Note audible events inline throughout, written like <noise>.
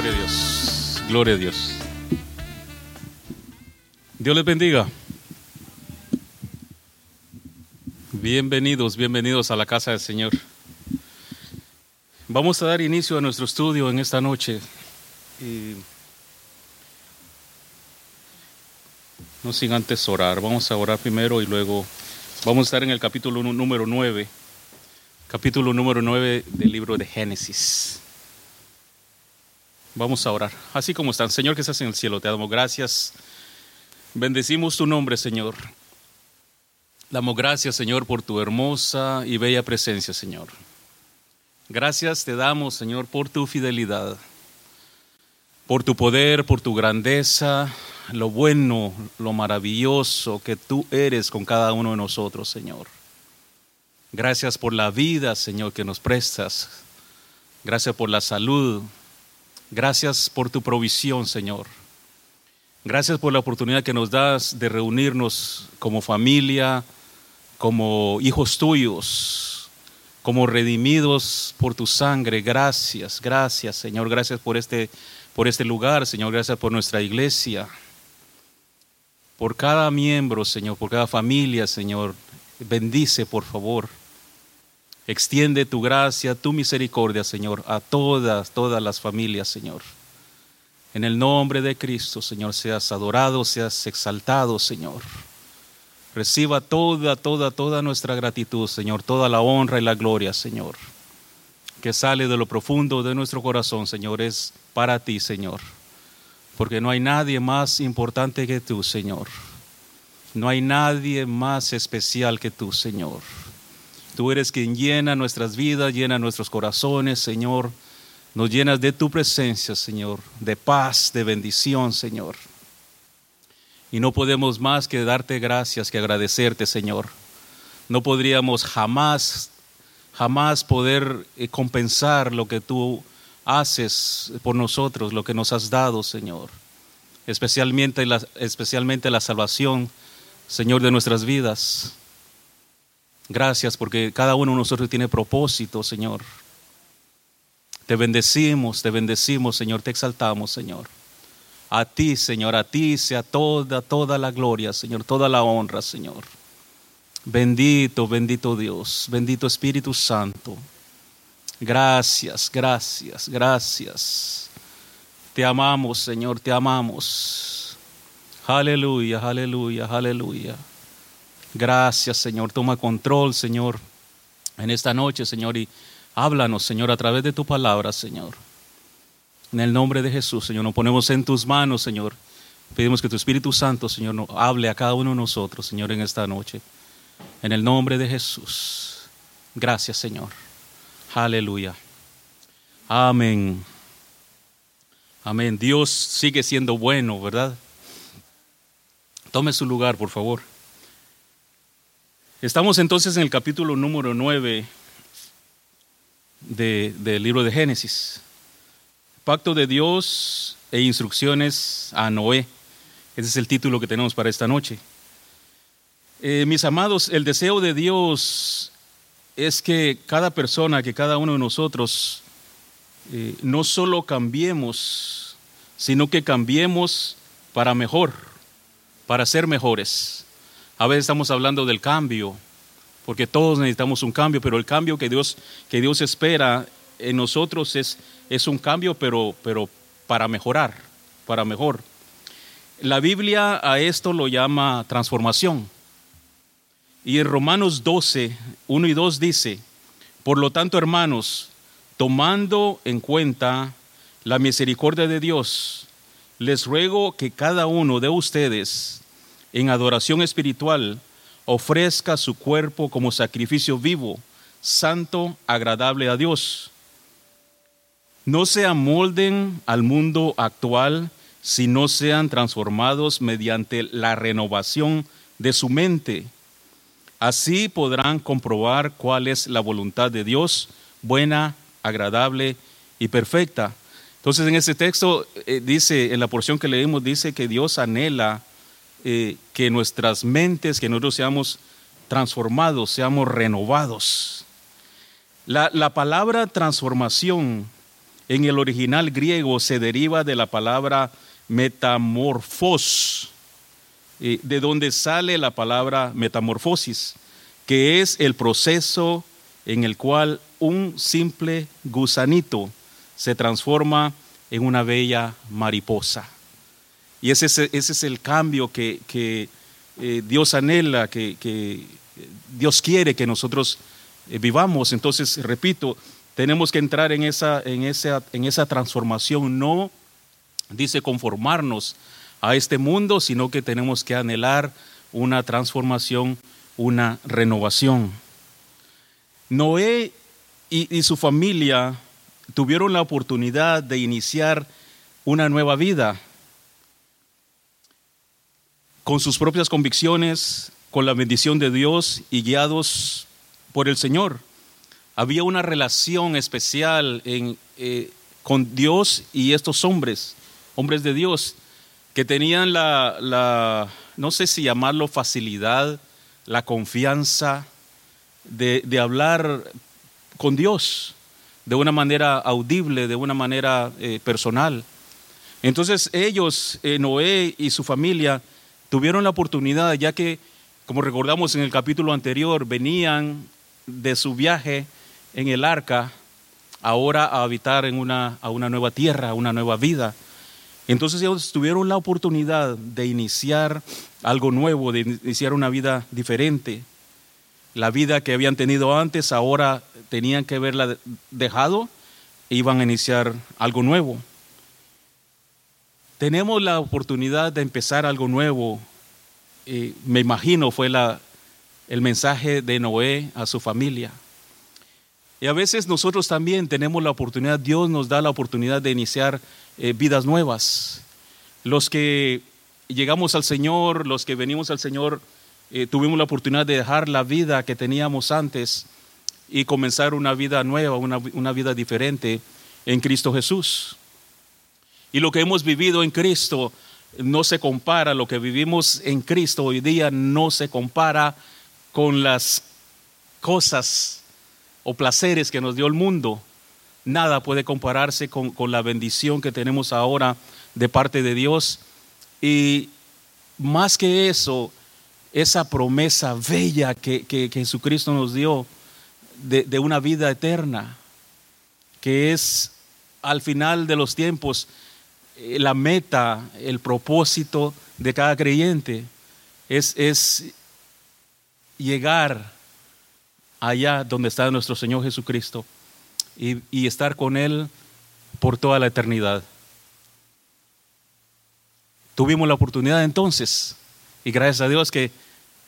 Gloria a Dios. Gloria a Dios. Dios les bendiga. Bienvenidos, bienvenidos a la casa del Señor. Vamos a dar inicio a nuestro estudio en esta noche. Y no sin antes orar. Vamos a orar primero y luego vamos a estar en el capítulo número 9. Capítulo número 9 del libro de Génesis. Vamos a orar. Así como están. Señor que estás en el cielo, te damos gracias. Bendecimos tu nombre, Señor. Damos gracias, Señor, por tu hermosa y bella presencia, Señor. Gracias te damos, Señor, por tu fidelidad, por tu poder, por tu grandeza, lo bueno, lo maravilloso que tú eres con cada uno de nosotros, Señor. Gracias por la vida, Señor, que nos prestas. Gracias por la salud. Gracias por tu provisión, Señor. Gracias por la oportunidad que nos das de reunirnos como familia, como hijos tuyos, como redimidos por tu sangre. Gracias, gracias, Señor. Gracias por este, por este lugar, Señor. Gracias por nuestra iglesia. Por cada miembro, Señor, por cada familia, Señor. Bendice, por favor. Extiende tu gracia, tu misericordia, Señor, a todas, todas las familias, Señor. En el nombre de Cristo, Señor, seas adorado, seas exaltado, Señor. Reciba toda, toda, toda nuestra gratitud, Señor, toda la honra y la gloria, Señor, que sale de lo profundo de nuestro corazón, Señor, es para ti, Señor. Porque no hay nadie más importante que tú, Señor. No hay nadie más especial que tú, Señor. Tú eres quien llena nuestras vidas, llena nuestros corazones, Señor. Nos llenas de tu presencia, Señor, de paz, de bendición, Señor. Y no podemos más que darte gracias, que agradecerte, Señor. No podríamos jamás, jamás poder eh, compensar lo que tú haces por nosotros, lo que nos has dado, Señor. Especialmente la, especialmente la salvación, Señor, de nuestras vidas. Gracias porque cada uno de nosotros tiene propósito, Señor. Te bendecimos, te bendecimos, Señor, te exaltamos, Señor. A ti, Señor, a ti sea toda, toda la gloria, Señor, toda la honra, Señor. Bendito, bendito Dios, bendito Espíritu Santo. Gracias, gracias, gracias. Te amamos, Señor, te amamos. Aleluya, aleluya, aleluya. Gracias, Señor. Toma control, Señor, en esta noche, Señor, y háblanos, Señor, a través de tu palabra, Señor. En el nombre de Jesús, Señor, nos ponemos en tus manos, Señor. Pedimos que tu Espíritu Santo, Señor, nos hable a cada uno de nosotros, Señor, en esta noche. En el nombre de Jesús. Gracias, Señor. Aleluya. Amén. Amén. Dios sigue siendo bueno, ¿verdad? Tome su lugar, por favor. Estamos entonces en el capítulo número 9 de, del libro de Génesis. Pacto de Dios e instrucciones a Noé. Ese es el título que tenemos para esta noche. Eh, mis amados, el deseo de Dios es que cada persona, que cada uno de nosotros, eh, no solo cambiemos, sino que cambiemos para mejor, para ser mejores. A veces estamos hablando del cambio, porque todos necesitamos un cambio, pero el cambio que Dios, que Dios espera en nosotros es, es un cambio, pero, pero para mejorar, para mejor. La Biblia a esto lo llama transformación. Y en Romanos 12, 1 y 2 dice, por lo tanto, hermanos, tomando en cuenta la misericordia de Dios, les ruego que cada uno de ustedes, en adoración espiritual, ofrezca su cuerpo como sacrificio vivo, santo, agradable a Dios. No se amolden al mundo actual, sino sean transformados mediante la renovación de su mente. Así podrán comprobar cuál es la voluntad de Dios, buena, agradable y perfecta. Entonces en ese texto eh, dice, en la porción que leímos, dice que Dios anhela eh, que nuestras mentes, que nosotros seamos transformados, seamos renovados. La, la palabra transformación en el original griego se deriva de la palabra metamorfos, eh, de donde sale la palabra metamorfosis, que es el proceso en el cual un simple gusanito se transforma en una bella mariposa. Y ese es, ese es el cambio que, eh, Dios anhela, que, Dios quiere que nosotros eh, vivamos. Entonces, repito, tenemos que entrar en esa, en esa, en esa transformación, no dice conformarnos a este mundo, sino que tenemos que anhelar una transformación, una renovación. Noé y, su familia tuvieron la oportunidad de iniciar una nueva vida con sus propias convicciones, con la bendición de Dios y guiados por el Señor. Había una relación especial eh, con Dios y estos hombres, hombres de Dios, que tenían la, no sé si llamarlo facilidad, la confianza de, hablar con Dios de una manera audible, de una manera eh, personal. Entonces ellos, eh, Noé y su familia, tuvieron la oportunidad, ya que, como recordamos en el capítulo anterior, venían de su viaje en el arca, ahora a habitar en una, a una nueva tierra, una nueva vida. Entonces ellos tuvieron la oportunidad de iniciar algo nuevo, de iniciar una vida diferente. La vida que habían tenido antes, ahora tenían que haberla dejado e iban a iniciar algo nuevo. Tenemos la oportunidad de empezar algo nuevo. me imagino fue el mensaje de Noé a su familia. Y a veces nosotros también tenemos la oportunidad, Dios nos da la oportunidad de iniciar eh, vidas nuevas. Los que llegamos al Señor, los que venimos al Señor, eh, tuvimos la oportunidad de dejar la vida que teníamos antes y comenzar una vida nueva, una, una vida diferente en Cristo Jesús. Y lo que hemos vivido en Cristo no se compara, lo que vivimos en Cristo hoy día no se compara con las cosas o placeres que nos dio el mundo. Nada puede compararse con, la bendición que tenemos ahora de parte de Dios. Y más que eso, esa promesa bella que, Jesucristo nos dio de, de, una vida eterna, que es al final de los tiempos la meta, el propósito de cada creyente, es, es llegar allá donde está nuestro Señor Jesucristo y, estar con Él por toda la eternidad. Tuvimos la oportunidad entonces y gracias a Dios que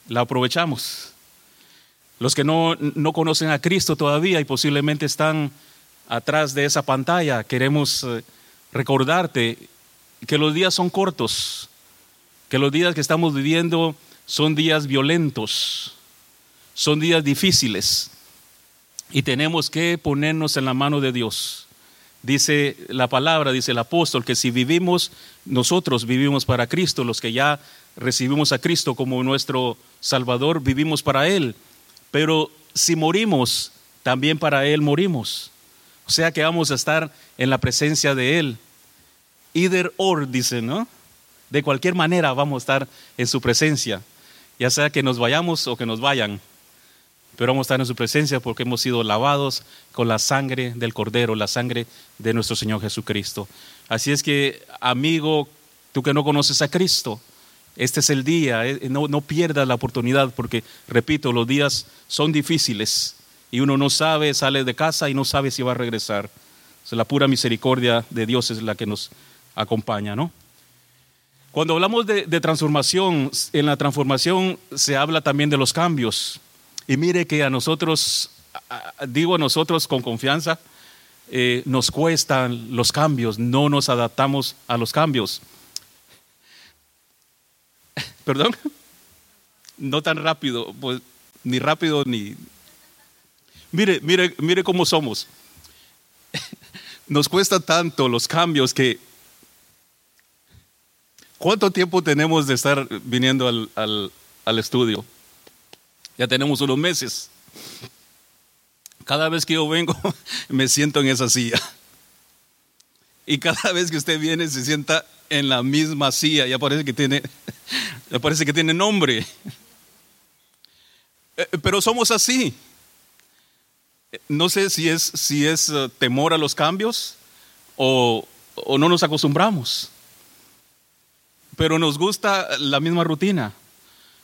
la aprovechamos. Los que no, no, conocen a Cristo todavía y posiblemente están atrás de esa pantalla, queremos eh, recordarte que los días son cortos, que los días que estamos viviendo son días violentos, son días difíciles y tenemos que ponernos en la mano de Dios. Dice la palabra, dice el apóstol, que si vivimos, nosotros vivimos para Cristo, los que ya recibimos a Cristo como nuestro Salvador, vivimos para Él. Pero si morimos, también para Él morimos. O sea que vamos a estar en la presencia de Él. Either or, dice, ¿no? De cualquier manera vamos a estar en su presencia, ya sea que nos vayamos o que nos vayan pero vamos a estar en su presencia porque hemos sido lavados con la sangre del Cordero, la sangre de nuestro Señor Jesucristo. Así es que, amigo, tú que no conoces a Cristo, este es el día, eh, no, no pierdas la oportunidad porque, repito, los días son difíciles y uno no sabe, sale de casa y no sabe si va a regresar. la pura misericordia de Dios es la que nos acompaña, ¿no? Cuando hablamos de, de transformación, en la transformación se habla también de los cambios. Y mire que a nosotros, digo a nosotros con confianza, eh, nos cuestan los cambios, no nos adaptamos a los cambios. <laughs> ¿Perdón? No tan rápido, pues ni rápido ni... Mire, mire, mire cómo somos. Nos cuesta tanto los cambios que... ¿Cuánto tiempo tenemos de estar viniendo al, al, estudio? Ya tenemos unos meses. Cada vez que yo vengo <laughs> me siento en esa silla. y cada vez que usted viene se sienta en la misma silla, ya parece que tiene, <laughs> ya parece que tiene nombre. Eh, pero somos así. No sé si es, si es eh, temor a los cambios o, o no nos acostumbramos. Pero nos gusta la misma rutina.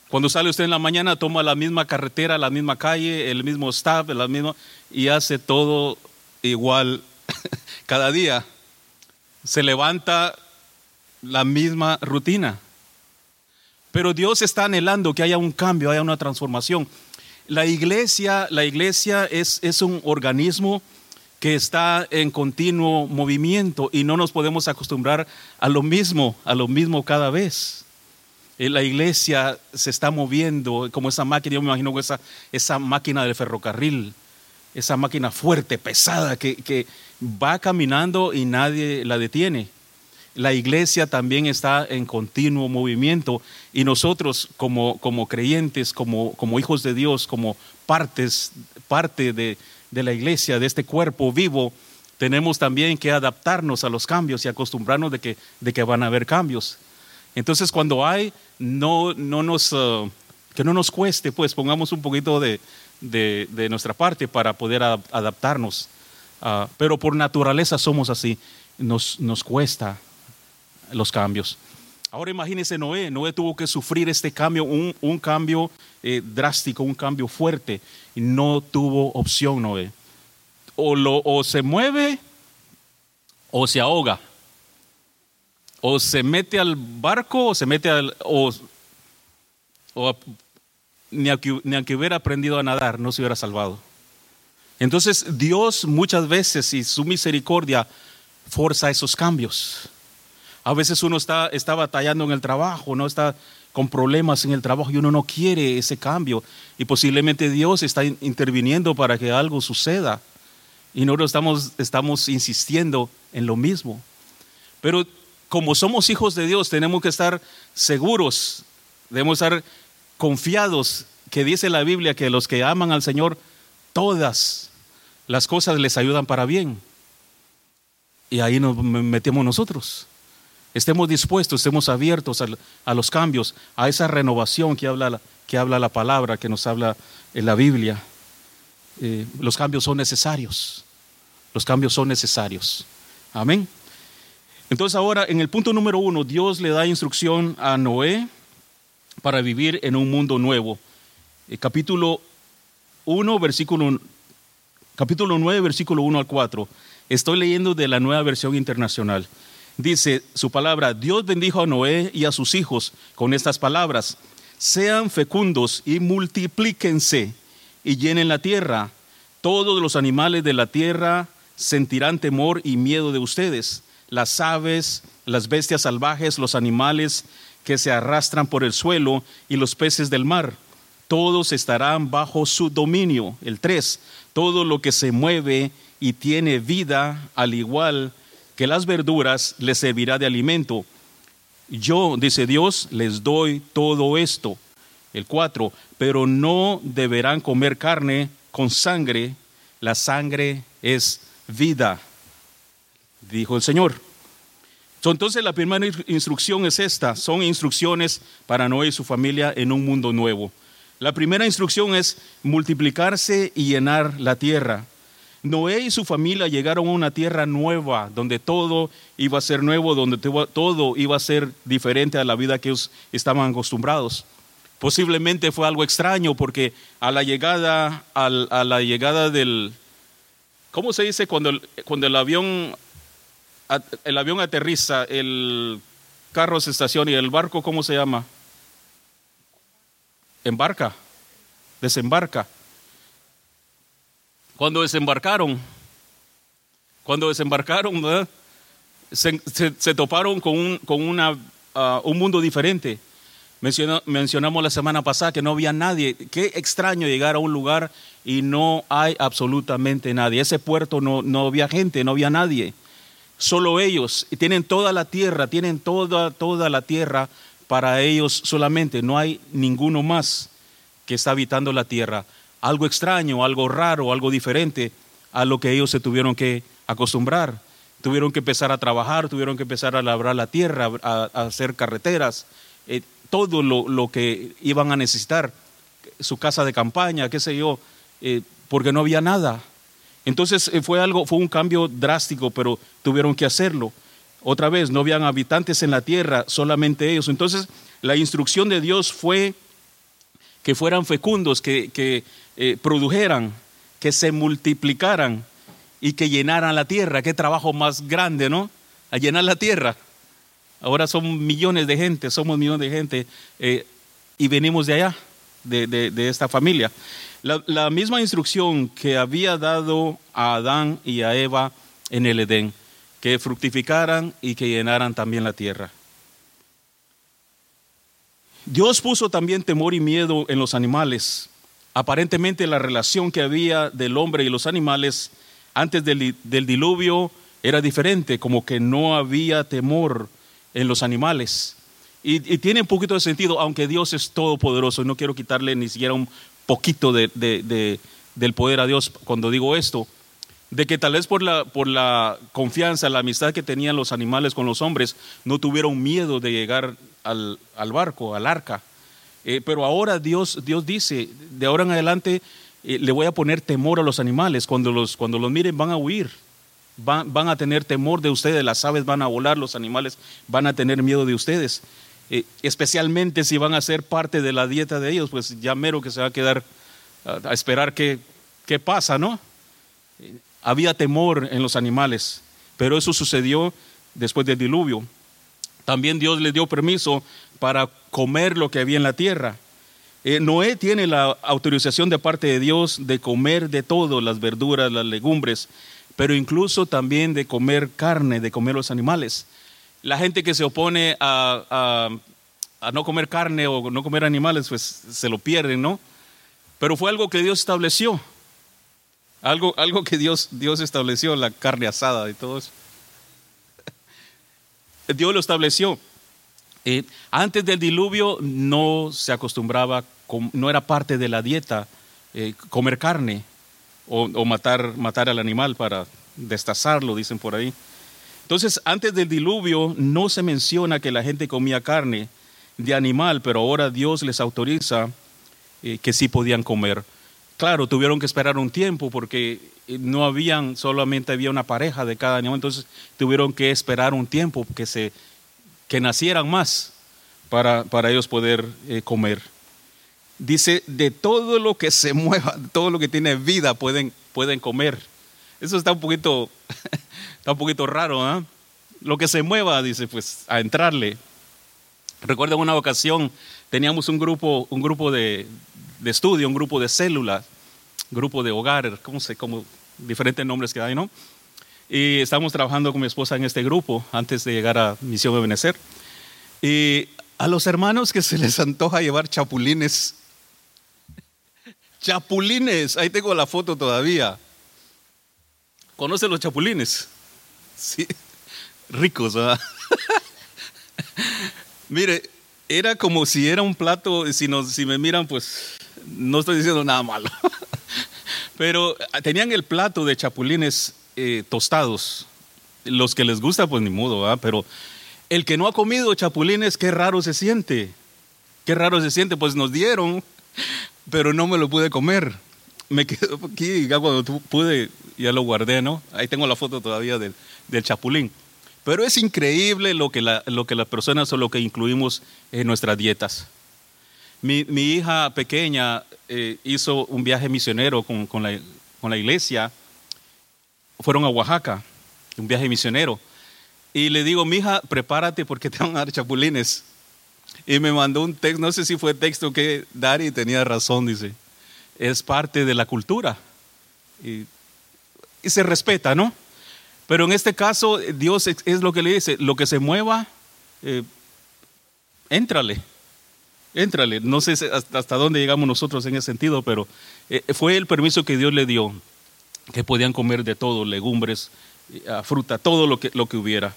Cuando sale usted en la mañana, toma la misma carretera, la misma calle, el mismo staff, la misma, y hace todo igual <laughs> cada día. Se levanta la misma rutina. Pero Dios está anhelando que haya un cambio, haya una transformación. La iglesia, la iglesia es, es un organismo que está en continuo movimiento y no nos podemos acostumbrar a lo mismo, a lo mismo cada vez. Eh, la iglesia se está moviendo como esa máquina, yo me imagino esa, esa máquina del ferrocarril, esa máquina fuerte, pesada, que, que va caminando y nadie la detiene la iglesia también está en continuo movimiento y nosotros como, como creyentes, como, como, hijos de Dios, como partes, parte de, de la iglesia, de este cuerpo vivo, tenemos también que adaptarnos a los cambios y acostumbrarnos de que, de que van a haber cambios. Entonces cuando hay, no, no nos, uh, que no nos cueste, pues pongamos un poquito de, de, nuestra parte para poder adaptarnos. Uh, pero por naturaleza somos así, nos, nos cuesta los cambios. Ahora imagínese Noé, Noé tuvo que sufrir este cambio, un, cambio eh, drástico, un cambio fuerte, y no tuvo opción Noé. O, lo, o se mueve o se ahoga. O se mete al barco o se mete al... O, ni, ni aunque hubiera aprendido a nadar, no se hubiera salvado. Entonces Dios muchas veces y su misericordia forza esos cambios. A veces uno está, está batallando en el trabajo, no está con problemas en el trabajo y uno no quiere ese cambio. Y posiblemente Dios está interviniendo para que algo suceda. Y nosotros estamos, estamos insistiendo en lo mismo. Pero como somos hijos de Dios, tenemos que estar seguros, debemos estar confiados que dice la Biblia que los que aman al Señor, todas las cosas les ayudan para bien. Y ahí nos metemos nosotros estemos dispuestos, estemos abiertos a, los cambios, a esa renovación que habla, que habla la palabra, que nos habla en la Biblia. Eh, los cambios son necesarios. Los cambios son necesarios. Amén. Entonces ahora en el punto número uno, Dios le da instrucción a Noé para vivir en un mundo nuevo. Eh, capítulo 1, versículo, capítulo 9, versículo 1 al 4. Estoy leyendo de la nueva versión internacional dice su palabra, Dios bendijo a Noé y a sus hijos con estas palabras, sean fecundos y multiplíquense y llenen la tierra. Todos los animales de la tierra sentirán temor y miedo de ustedes, las aves, las bestias salvajes, los animales que se arrastran por el suelo y los peces del mar. Todos estarán bajo su dominio. El 3. Todo lo que se mueve y tiene vida, al igual que que las verduras les servirá de alimento. Yo, dice Dios, les doy todo esto. El 4, pero no deberán comer carne con sangre, la sangre es vida, dijo el Señor. Entonces la primera instrucción es esta, son instrucciones para Noé y su familia en un mundo nuevo. La primera instrucción es multiplicarse y llenar la tierra. Noé y su familia llegaron a una tierra nueva, donde todo iba a ser nuevo, donde todo iba a ser diferente a la vida que ellos estaban acostumbrados. Posiblemente fue algo extraño porque a la llegada, a la llegada del, ¿cómo se dice cuando el, cuando el avión, el avión aterriza, el carro se estaciona y el barco, ¿cómo se llama? Embarca, desembarca. Cuando desembarcaron, cuando desembarcaron, se, toparon con, un, con una, ah, un mundo diferente. mencionamos la semana pasada que no había nadie. Qué extraño llegar a un lugar y no hay absolutamente nadie. Ese puerto no, no había gente, no había nadie. Solo ellos. Y tienen toda la tierra, tienen toda, toda la tierra para ellos solamente. No hay ninguno más que está habitando la tierra algo extraño, algo raro, algo diferente a lo que ellos se tuvieron que acostumbrar. tuvieron que empezar a trabajar, tuvieron que empezar a labrar la tierra, a, hacer carreteras, eh, todo lo, que iban a necesitar, su casa de campaña, qué sé yo, eh, porque no había nada. Entonces eh, fue algo, fue un cambio drástico, pero tuvieron que hacerlo. Otra vez, no habían habitantes en la tierra, solamente ellos. Entonces, la instrucción de Dios fue que fueran fecundos, que, produjeran, que se multiplicaran y que llenaran la tierra. Qué trabajo más grande, ¿no? A llenar la tierra. Ahora son millones de gente, somos millones de gente eh, y venimos de allá, de, esta familia. La, misma instrucción que había dado a Adán y a Eva en el Edén, que fructificaran y que llenaran también la tierra. Dios puso también temor y miedo en los animales. Aparentemente la relación que había del hombre y los animales antes del, diluvio era diferente, como que no había temor en los animales. Y, tiene un poquito de sentido, aunque Dios es todopoderoso, y no quiero quitarle ni siquiera un poquito de, del poder a Dios cuando digo esto, de que tal vez por la, por la confianza, la amistad que tenían los animales con los hombres, no tuvieron miedo de llegar al, barco, al arca. Eh, pero ahora Dios, Dios dice, de ahora en adelante eh, le voy a poner temor a los animales. Cuando los, cuando los miren van a huir, van, van, a tener temor de ustedes, las aves van a volar, los animales van a tener miedo de ustedes. Eh, especialmente si van a ser parte de la dieta de ellos, pues ya mero que se va a quedar a, esperar qué, qué pasa, ¿no? Había temor en los animales, pero eso sucedió después del diluvio. También Dios le dio permiso para comer lo que había en la tierra. Eh, Noé tiene la autorización de parte de Dios de comer de todo, las verduras, las legumbres, pero incluso también de comer carne, de comer los animales. La gente que se opone a, no comer carne o no comer animales, pues se lo pierden, ¿no? Pero fue algo que Dios estableció. Algo, algo que Dios, Dios estableció, la carne asada y todo eso. <laughs> Dios lo estableció. Antes del diluvio no se acostumbraba no era parte de la dieta eh, comer carne o, matar, matar al animal para destazarlo, dicen por ahí. Entonces, antes del diluvio no se menciona que la gente comía carne de animal, pero ahora Dios les autoriza eh, que sí podían comer. Claro, tuvieron que esperar un tiempo porque eh, no habían, solamente había una pareja de cada animal, entonces tuvieron que esperar un tiempo que, se, que nacieran más para, para ellos poder comer dice, de todo lo que se mueva, <laughs> todo lo que tiene vida pueden, pueden comer. Eso está un poquito, <laughs> está un poquito raro, ¿ah? Lo que se mueva, dice, pues a entrarle. Recuerdo una ocasión teníamos un grupo, un grupo de, estudio, un grupo de células, grupo de hogar, ¿cómo se, como diferentes nombres que hay, ¿no? Y estábamos trabajando con mi esposa en este grupo antes de llegar a Misión de Benecer. Y a los hermanos que se les antoja llevar chapulines Chapulines, ahí tengo la foto todavía. ¿Conoce los chapulines? Sí, ricos, ¿verdad? <laughs> Mire, era como si era un plato, si, si me miran, pues no estoy diciendo nada malo. <laughs> Pero tenían el plato de chapulines eh, tostados. Los que les gusta, pues ni ¿verdad? Pero el que no ha comido chapulines, qué raro se siente. Qué raro se siente, pues nos dieron pero no me lo pude comer. Me quedo aquí, ya cuando pude, ya lo guardé, ¿no? Ahí tengo la foto todavía del, del chapulín. Pero es increíble lo que, la, lo que las personas o lo que incluimos en nuestras dietas. Mi, mi hija pequeña eh, hizo un viaje misionero con, con, la, con la iglesia. Fueron a Oaxaca, un viaje misionero. Y le digo, mi hija, prepárate porque te van a dar chapulines. Y me mandó un texto, no sé si fue texto que Dari tenía razón, dice. Es parte de la cultura. Y, se respeta, ¿no? Pero en este caso, Dios es, lo que le dice, lo que se mueva, eh, éntrale, éntrale. No sé hasta, dónde llegamos nosotros en ese sentido, pero eh, fue el permiso que Dios le dio, que podían comer de todo, legumbres, eh, fruta, todo lo que, lo que hubiera.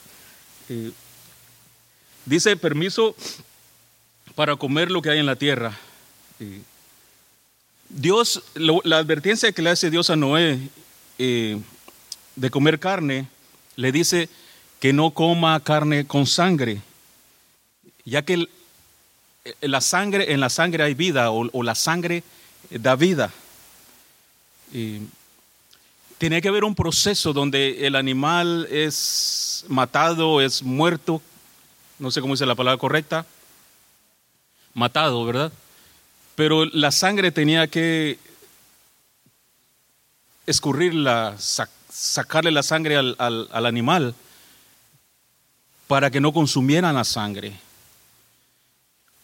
dice permiso para comer lo que hay en la tierra. Dios, la advertencia que le hace Dios a Noé eh, de comer carne, le dice que no coma carne con sangre, ya que la sangre, en la sangre hay vida o, la sangre da vida. Tiene que haber un proceso donde el animal es matado, es muerto, no sé cómo dice la palabra correcta, matado, ¿verdad? Pero la sangre tenía que escurrirla, sacarle la sangre al, al animal para que no consumieran la sangre.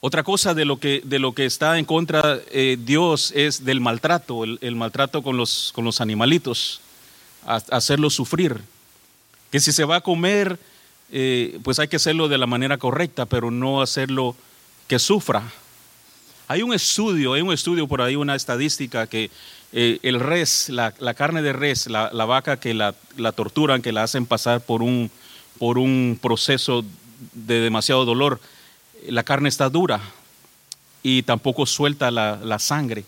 Otra cosa de lo que, de lo que está en contra eh, Dios es del maltrato, el, maltrato con los, con los animalitos, hacerlos sufrir. Que si se va a comer, eh, pues hay que hacerlo de la manera correcta, pero no hacerlo que sufra. Hay un estudio, hay un estudio por ahí, una estadística que eh, el res, la, carne de res, la, vaca que la, la, torturan, que la hacen pasar por un, por un proceso de demasiado dolor, la carne está dura y tampoco suelta la, sangre.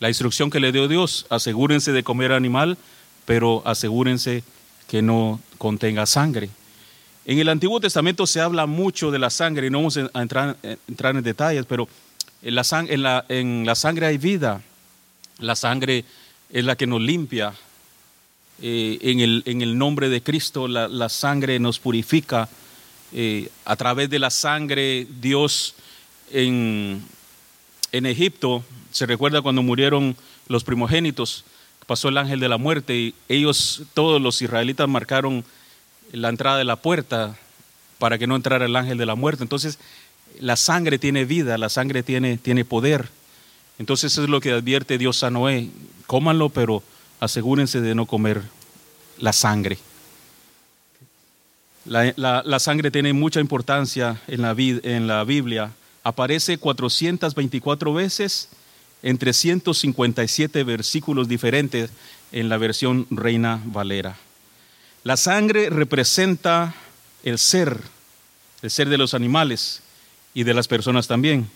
La instrucción que le dio Dios, asegúrense de comer animal, pero asegúrense que no contenga sangre. En el Antiguo Testamento se habla mucho de la sangre, y no vamos a entrar, entrar en detalles, pero en la, sangre hay vida. La sangre es la que nos limpia. Eh, en, el, nombre de Cristo la, sangre nos purifica eh, a través de la sangre, Dios en Egipto, se recuerda cuando murieron los primogénitos, pasó el ángel de la muerte y ellos, todos los israelitas, marcaron la entrada de la puerta para que no entrara el ángel de la muerte. Entonces, la sangre tiene vida, la sangre tiene, tiene poder. Entonces, es lo que advierte Dios a Noé. Cómanlo, pero asegúrense de no comer la sangre. La, sangre tiene mucha importancia en la, en la Biblia. Aparece 424 veces en 357 versículos diferentes en la versión Reina Valera. La sangre representa el ser, el ser de los animales y de las personas también.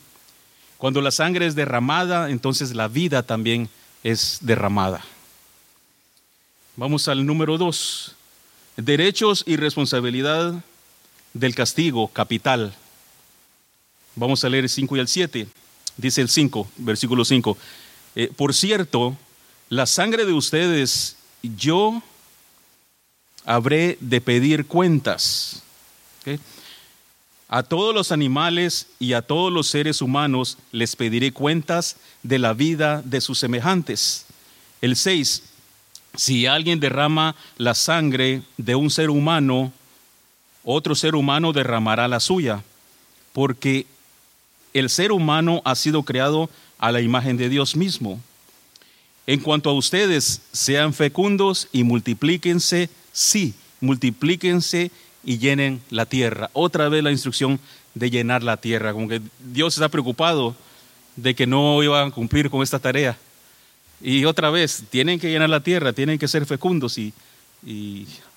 Cuando la sangre es derramada, entonces la vida también es derramada. Vamos al número dos derechos y responsabilidad del castigo capital. Vamos a leer el 5 y el 7. Dice el 5, versículo 5. Eh, por cierto, la sangre de ustedes yo habré de pedir cuentas. A todos los animales y a todos los seres humanos les pediré cuentas de la vida de sus semejantes. El 6 si alguien derrama la sangre de un ser humano, otro ser humano derramará la suya, porque el ser humano ha sido creado a la imagen de Dios mismo. En cuanto a ustedes, sean fecundos y multiplíquense, sí, multiplíquense y llenen la tierra. Otra vez la instrucción de llenar la tierra, como que Dios está preocupado de que no iban a cumplir con esta tarea. Y otra vez, tienen que llenar la tierra, tienen que ser fecundos y,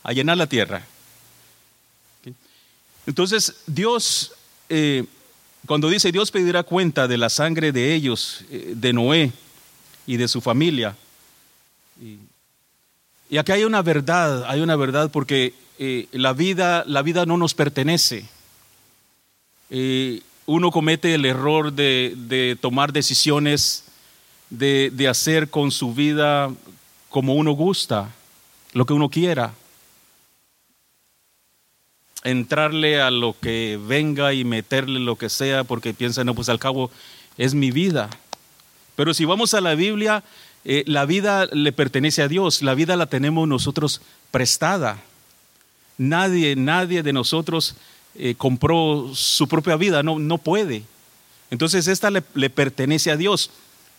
a llenar la tierra. Entonces, Dios, eh, cuando dice Dios pedirá cuenta de la sangre de ellos, eh, de Noé y de su familia. Y, aquí hay una verdad, hay una verdad porque eh, la, vida, la vida no nos pertenece. uno comete el error de tomar decisiones de, hacer con su vida como uno gusta, lo que uno quiera. Entrarle a lo que venga y meterle lo que sea porque piensa, no, pues al cabo es mi vida. Pero si vamos a la Biblia, eh, la vida le pertenece a Dios, la vida la tenemos nosotros prestada. Nadie, nadie de nosotros eh, compró su propia vida, no, no puede. Entonces esta le, le pertenece a Dios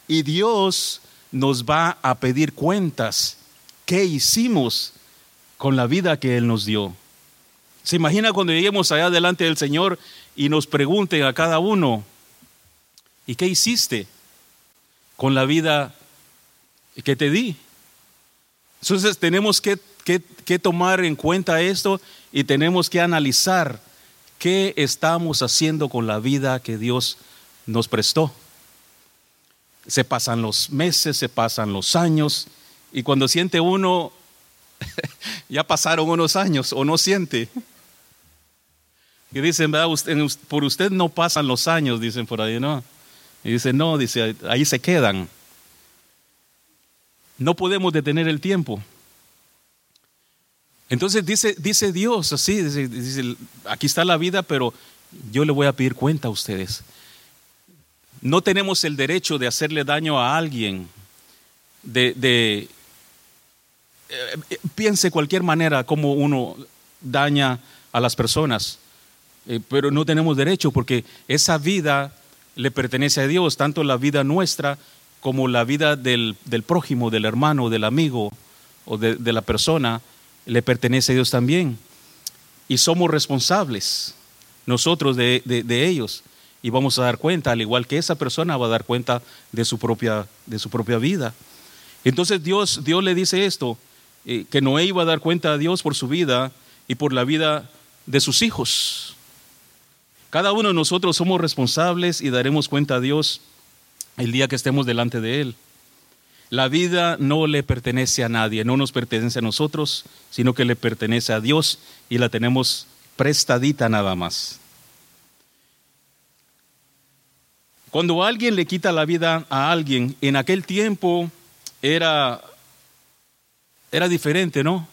y Dios nos va a pedir cuentas. ¿Qué hicimos con la vida que Él nos dio? ¿Se imagina cuando lleguemos allá delante del Señor y nos pregunten a cada uno, ¿y qué hiciste con la vida que te di? Entonces tenemos que, que tomar en cuenta esto y tenemos que analizar qué estamos haciendo con la vida que Dios nos prestó. Se pasan los meses, se pasan los años, y cuando siente uno <laughs> ya pasaron unos años o no siente. Y dicen, por usted no pasan los años, dicen por ahí, ¿no? Y dice, no, dice, ahí se quedan. No podemos detener el tiempo. Entonces dice, dice Dios así, dice, aquí está la vida, pero yo le voy a pedir cuenta a ustedes. No tenemos el derecho de hacerle daño a alguien, de, de eh, piense cualquier manera como uno daña a las personas, eh, pero no tenemos derecho porque esa vida le pertenece a Dios, tanto la vida nuestra como la vida del, prójimo, del hermano, del amigo o de, la persona, le pertenece a Dios también. Y somos responsables nosotros de, ellos. Y vamos a dar cuenta, al igual que esa persona va a dar cuenta de su propia, de su propia vida. Entonces Dios, Dios le dice esto, eh, que Noé iba a dar cuenta a Dios por su vida y por la vida de sus hijos. Cada uno de nosotros somos responsables y daremos cuenta a Dios el día que estemos delante de Él. La vida no le pertenece a nadie, no nos pertenece a nosotros, sino que le pertenece a Dios y la tenemos prestadita nada más. Cuando alguien le quita la vida a alguien, en aquel tiempo era, era diferente, ¿no?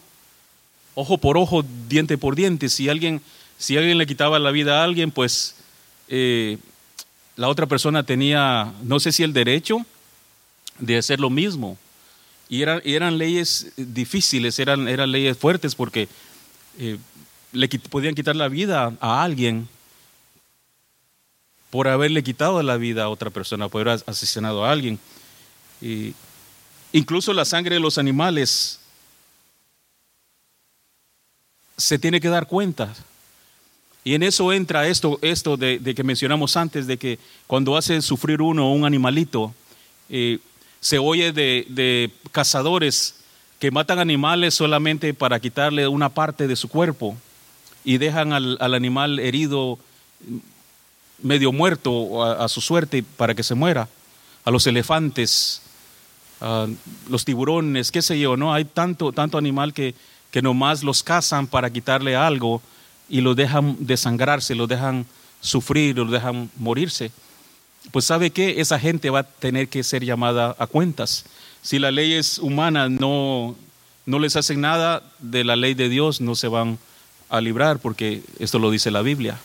Ojo por ojo, diente por diente. Si alguien, si alguien le quitaba la vida a alguien, pues eh, la otra persona tenía, no sé si el derecho de hacer lo mismo. Y eran, leyes difíciles, eran, eran leyes fuertes porque eh, le podían quitar la vida a alguien por haberle quitado la vida a otra persona, por haber asesinado a alguien. Y incluso la sangre de los animales se tiene que dar cuenta y en eso entra esto, esto de, que mencionamos antes, de que cuando hace sufrir uno un animalito, eh, se oye de, cazadores que matan animales solamente para quitarle una parte de su cuerpo y dejan al, animal herido, medio muerto a, su suerte para que se muera. A los elefantes, a los tiburones, qué sé yo, ¿no? Hay tanto, tanto animal que, que nomás los cazan para quitarle algo y lo dejan desangrarse, lo dejan sufrir, lo dejan morirse, pues sabe que esa gente va a tener que ser llamada a cuentas. Si las leyes humanas no, no les hacen nada, de la ley de Dios no se van a librar, porque esto lo dice la Biblia.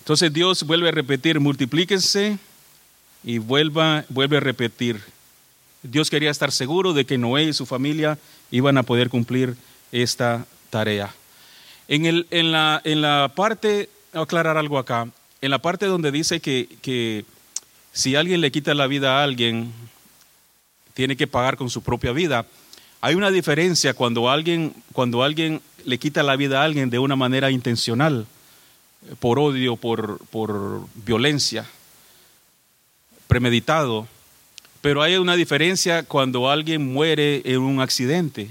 Entonces Dios vuelve a repetir, multiplíquense y vuelva, vuelve a repetir. Dios quería estar seguro de que Noé y su familia iban a poder cumplir esta tarea. En, el, en, la, en la parte, voy a aclarar algo acá, en la parte donde dice que, que si alguien le quita la vida a alguien, tiene que pagar con su propia vida. Hay una diferencia cuando alguien, cuando alguien le quita la vida a alguien de una manera intencional, por odio, por, por violencia, premeditado, pero hay una diferencia cuando alguien muere en un accidente.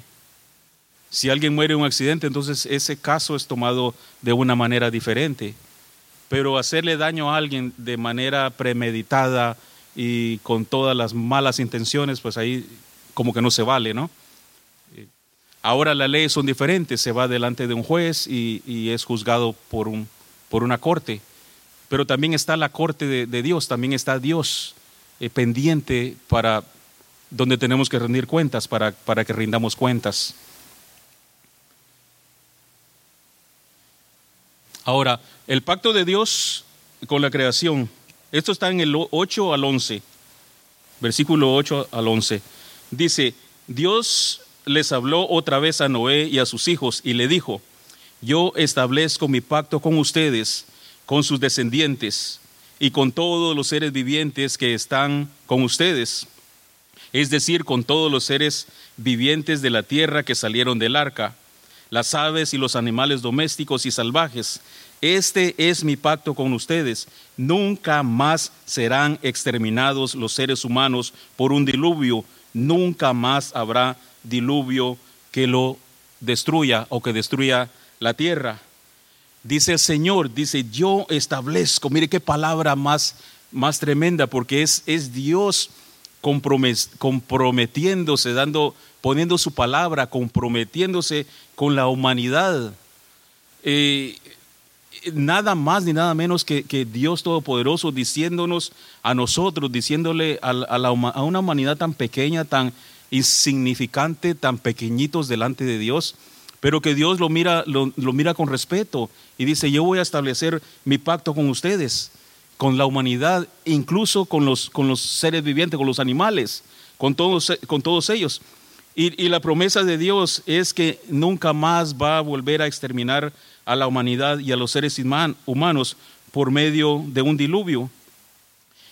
Si alguien muere en un accidente, entonces ese caso es tomado de una manera diferente. Pero hacerle daño a alguien de manera premeditada y con todas las malas intenciones, pues ahí como que no se vale, ¿no? Ahora las leyes son diferentes, se va delante de un juez y, es juzgado por, un, por una corte. Pero también está la corte de Dios, también está Dios eh, pendiente para donde tenemos que rendir cuentas, para, para que rindamos cuentas. Ahora, el pacto de Dios con la creación, esto está en el 8 al 11, versículo 8 al 11. Dice, Dios les habló otra vez a Noé y a sus hijos y le dijo, yo establezco mi pacto con ustedes, con sus descendientes y con todos los seres vivientes que están con ustedes, es decir, con todos los seres vivientes de la tierra que salieron del arca, las aves y los animales domésticos y salvajes. Este es mi pacto con ustedes. Nunca más serán exterminados los seres humanos por un diluvio. Nunca más habrá diluvio que lo destruya o que destruya la tierra. Dice el Señor, dice, yo establezco, mire qué palabra más, más tremenda, porque es, es Dios comprometiéndose, dando, poniendo su palabra, comprometiéndose con la humanidad. Eh, nada más ni nada menos que, Dios Todopoderoso diciéndonos a nosotros, diciéndole a, a, una humanidad tan pequeña, tan insignificante, tan pequeñitos delante de Dios, pero que Dios lo mira, lo, mira con respeto y dice, yo voy a establecer mi pacto con ustedes, con la humanidad, incluso con los, con los seres vivientes, con los animales, con todos, con todos ellos. Y, y la promesa de Dios es que nunca más va a volver a exterminar a la humanidad y a los seres humanos por medio de un diluvio.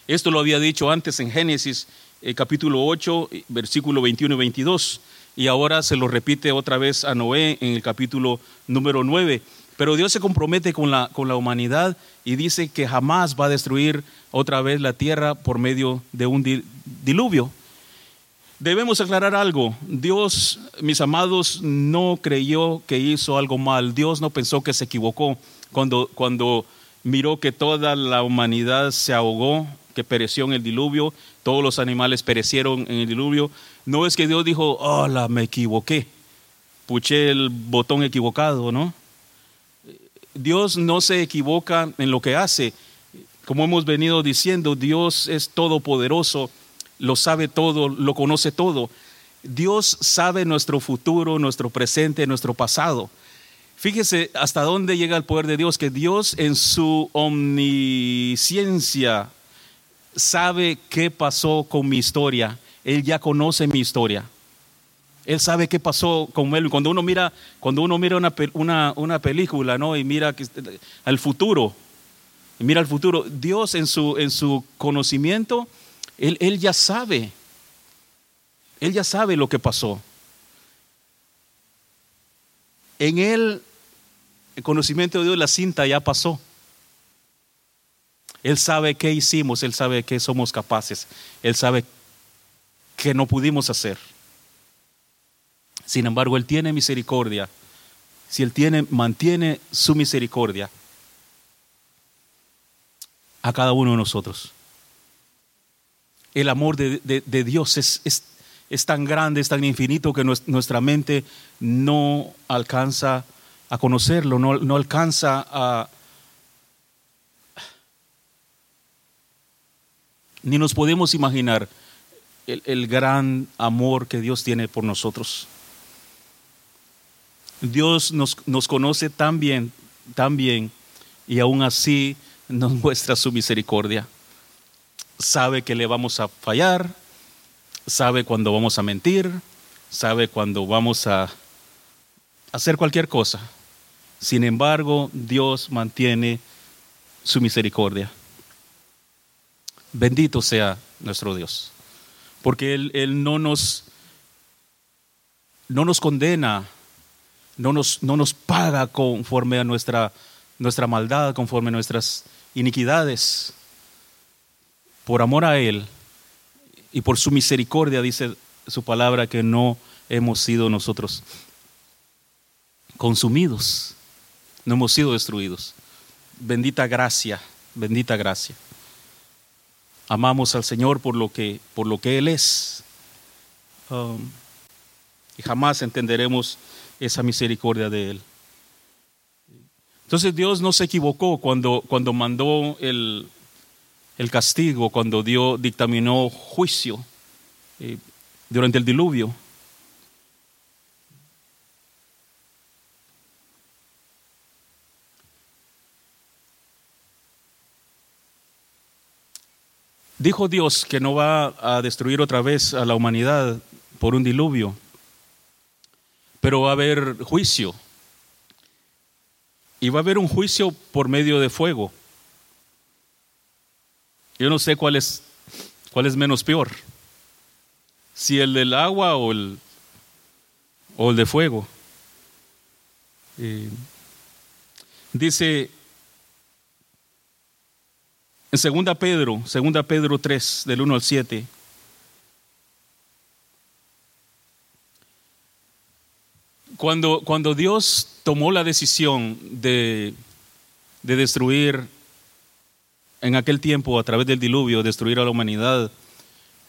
Esto lo había dicho antes en Génesis eh, capítulo 8, versículo 21 y 22, y ahora se lo repite otra vez a Noé en el capítulo número 9. Pero Dios se compromete con la, con la humanidad y dice que jamás va a destruir otra vez la tierra por medio de un diluvio. Debemos aclarar algo. Dios, mis amados, no creyó que hizo algo mal. Dios no pensó que se equivocó cuando, cuando miró que toda la humanidad se ahogó, que pereció en el diluvio, todos los animales perecieron en el diluvio. No es que Dios dijo, hola, me equivoqué, puché el botón equivocado, ¿no? Dios no se equivoca en lo que hace. Como hemos venido diciendo, Dios es todopoderoso lo sabe todo, lo conoce todo. Dios sabe nuestro futuro, nuestro presente, nuestro pasado. Fíjese hasta dónde llega el poder de Dios, que Dios en su omnisciencia sabe qué pasó con mi historia. Él ya conoce mi historia. Él sabe qué pasó con él. Cuando uno mira, cuando uno mira una, una, una película, ¿no? Y mira al futuro, mira al futuro, Dios en su, en su conocimiento él, ya sabe. Él ya sabe lo que pasó. En él, el conocimiento de Dios, la cinta ya pasó. Él sabe qué hicimos, Él sabe qué somos capaces, Él sabe qué no pudimos hacer. Sin embargo, Él tiene misericordia. Si Él tiene, mantiene su misericordia a cada uno de nosotros el amor de, Dios es, es, tan grande, es tan infinito que nuestra mente no alcanza a conocerlo, no, no alcanza a... Ni nos podemos imaginar el, el gran amor que Dios tiene por nosotros. Dios nos, nos, conoce tan bien, tan bien, y aún así nos <laughs> muestra su misericordia sabe que le vamos a fallar, sabe cuando vamos a mentir, sabe cuando vamos a hacer cualquier cosa. Sin embargo, Dios mantiene su misericordia. Bendito sea nuestro Dios, porque Él, Él no, nos, no nos condena, no nos, no nos paga conforme a nuestra, nuestra maldad, conforme a nuestras iniquidades por amor a Él y por su misericordia, dice su palabra, que no hemos sido nosotros consumidos, no hemos sido destruidos. Bendita gracia, bendita gracia. Amamos al Señor por lo que, por lo que Él es. Um, y jamás entenderemos esa misericordia de Él. Entonces Dios no se equivocó cuando, cuando mandó el, el castigo cuando Dios dictaminó juicio eh, durante el diluvio. Dijo Dios que no va a destruir otra vez a la humanidad por un diluvio, pero va a haber juicio. Y va a haber un juicio por medio de fuego. Yo no sé cuál es, cuál es menos peor, si el del agua o el, o el de fuego. dice en segunda Pedro, segunda Pedro 3, del 1 al 7. Cuando, cuando Dios tomó la decisión de, de destruir en aquel tiempo, a través del diluvio, destruir a la humanidad,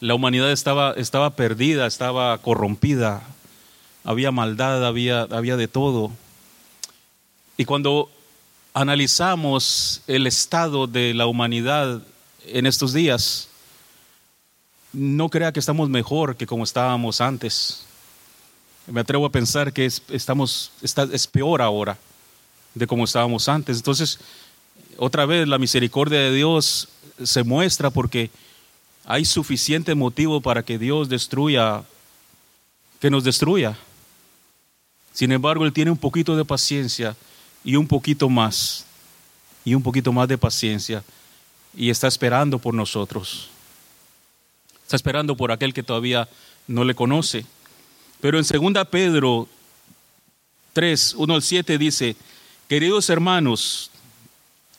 la humanidad estaba, estaba perdida, estaba corrompida, había maldad, había, había de todo. Y cuando analizamos el estado de la humanidad en estos días, no crea que estamos mejor que como estábamos antes. Me atrevo a pensar que estamos, es peor ahora de como estábamos antes. Entonces, otra vez la misericordia de Dios se muestra porque hay suficiente motivo para que Dios destruya, que nos destruya. Sin embargo, Él tiene un poquito de paciencia y un poquito más, y un poquito más de paciencia, y está esperando por nosotros. Está esperando por aquel que todavía no le conoce. Pero en 2 Pedro 3, 1 al 7 dice, queridos hermanos,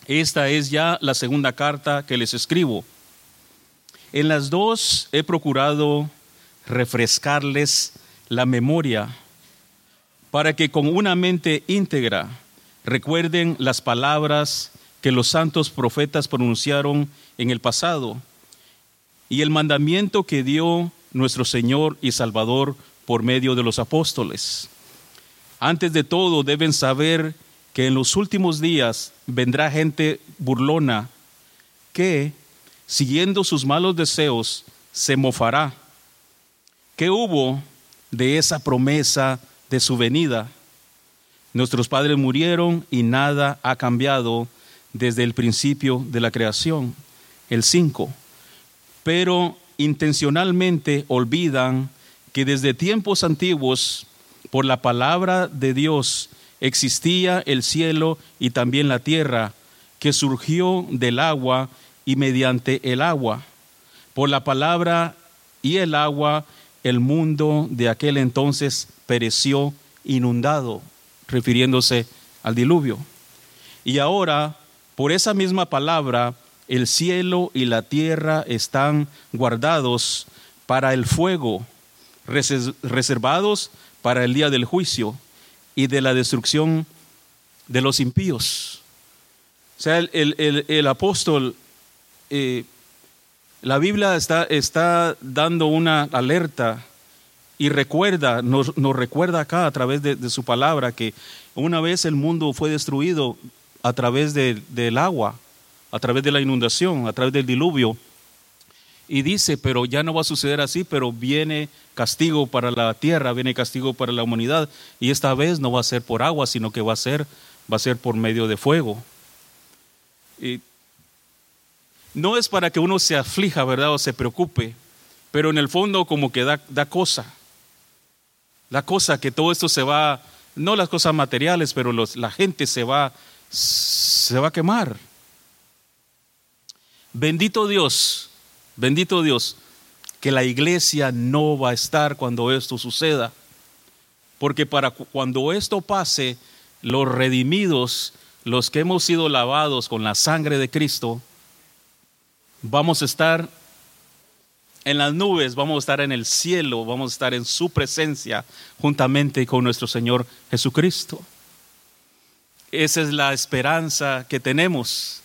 esta es ya la segunda carta que les escribo. En las dos he procurado refrescarles la memoria para que con una mente íntegra recuerden las palabras que los santos profetas pronunciaron en el pasado y el mandamiento que dio nuestro Señor y Salvador por medio de los apóstoles. Antes de todo deben saber que en los últimos días vendrá gente burlona que, siguiendo sus malos deseos, se mofará. ¿Qué hubo de esa promesa de su venida? Nuestros padres murieron y nada ha cambiado desde el principio de la creación. El 5. Pero intencionalmente olvidan que desde tiempos antiguos, por la palabra de Dios, existía el cielo y también la tierra, que surgió del agua y mediante el agua. Por la palabra y el agua, el mundo de aquel entonces pereció inundado, refiriéndose al diluvio. Y ahora, por esa misma palabra, el cielo y la tierra están guardados para el fuego, reservados para el día del juicio y de la destrucción de los impíos. O sea, el, apóstol, eh, la Biblia está, está, dando una alerta y recuerda, nos, recuerda acá a través de, su palabra que una vez el mundo fue destruido a través del agua, a través de la inundación, a través del diluvio. Y dice, pero ya no va a suceder así, pero viene castigo para la tierra, viene castigo para la humanidad. Y esta vez no va a ser por agua, sino que va a ser, va a ser por medio de fuego. Y no es para que uno se aflija, ¿verdad? O se preocupe, pero en el fondo como que da, da cosa. La cosa que todo esto se va, no las cosas materiales, pero los, la gente se va, se va a quemar. Bendito Dios Bendito Dios, que la iglesia no va a estar cuando esto suceda. Porque para cuando esto pase, los redimidos, los que hemos sido lavados con la sangre de Cristo, vamos a estar en las nubes, vamos a estar en el cielo, vamos a estar en su presencia juntamente con nuestro Señor Jesucristo. Esa es la esperanza que tenemos,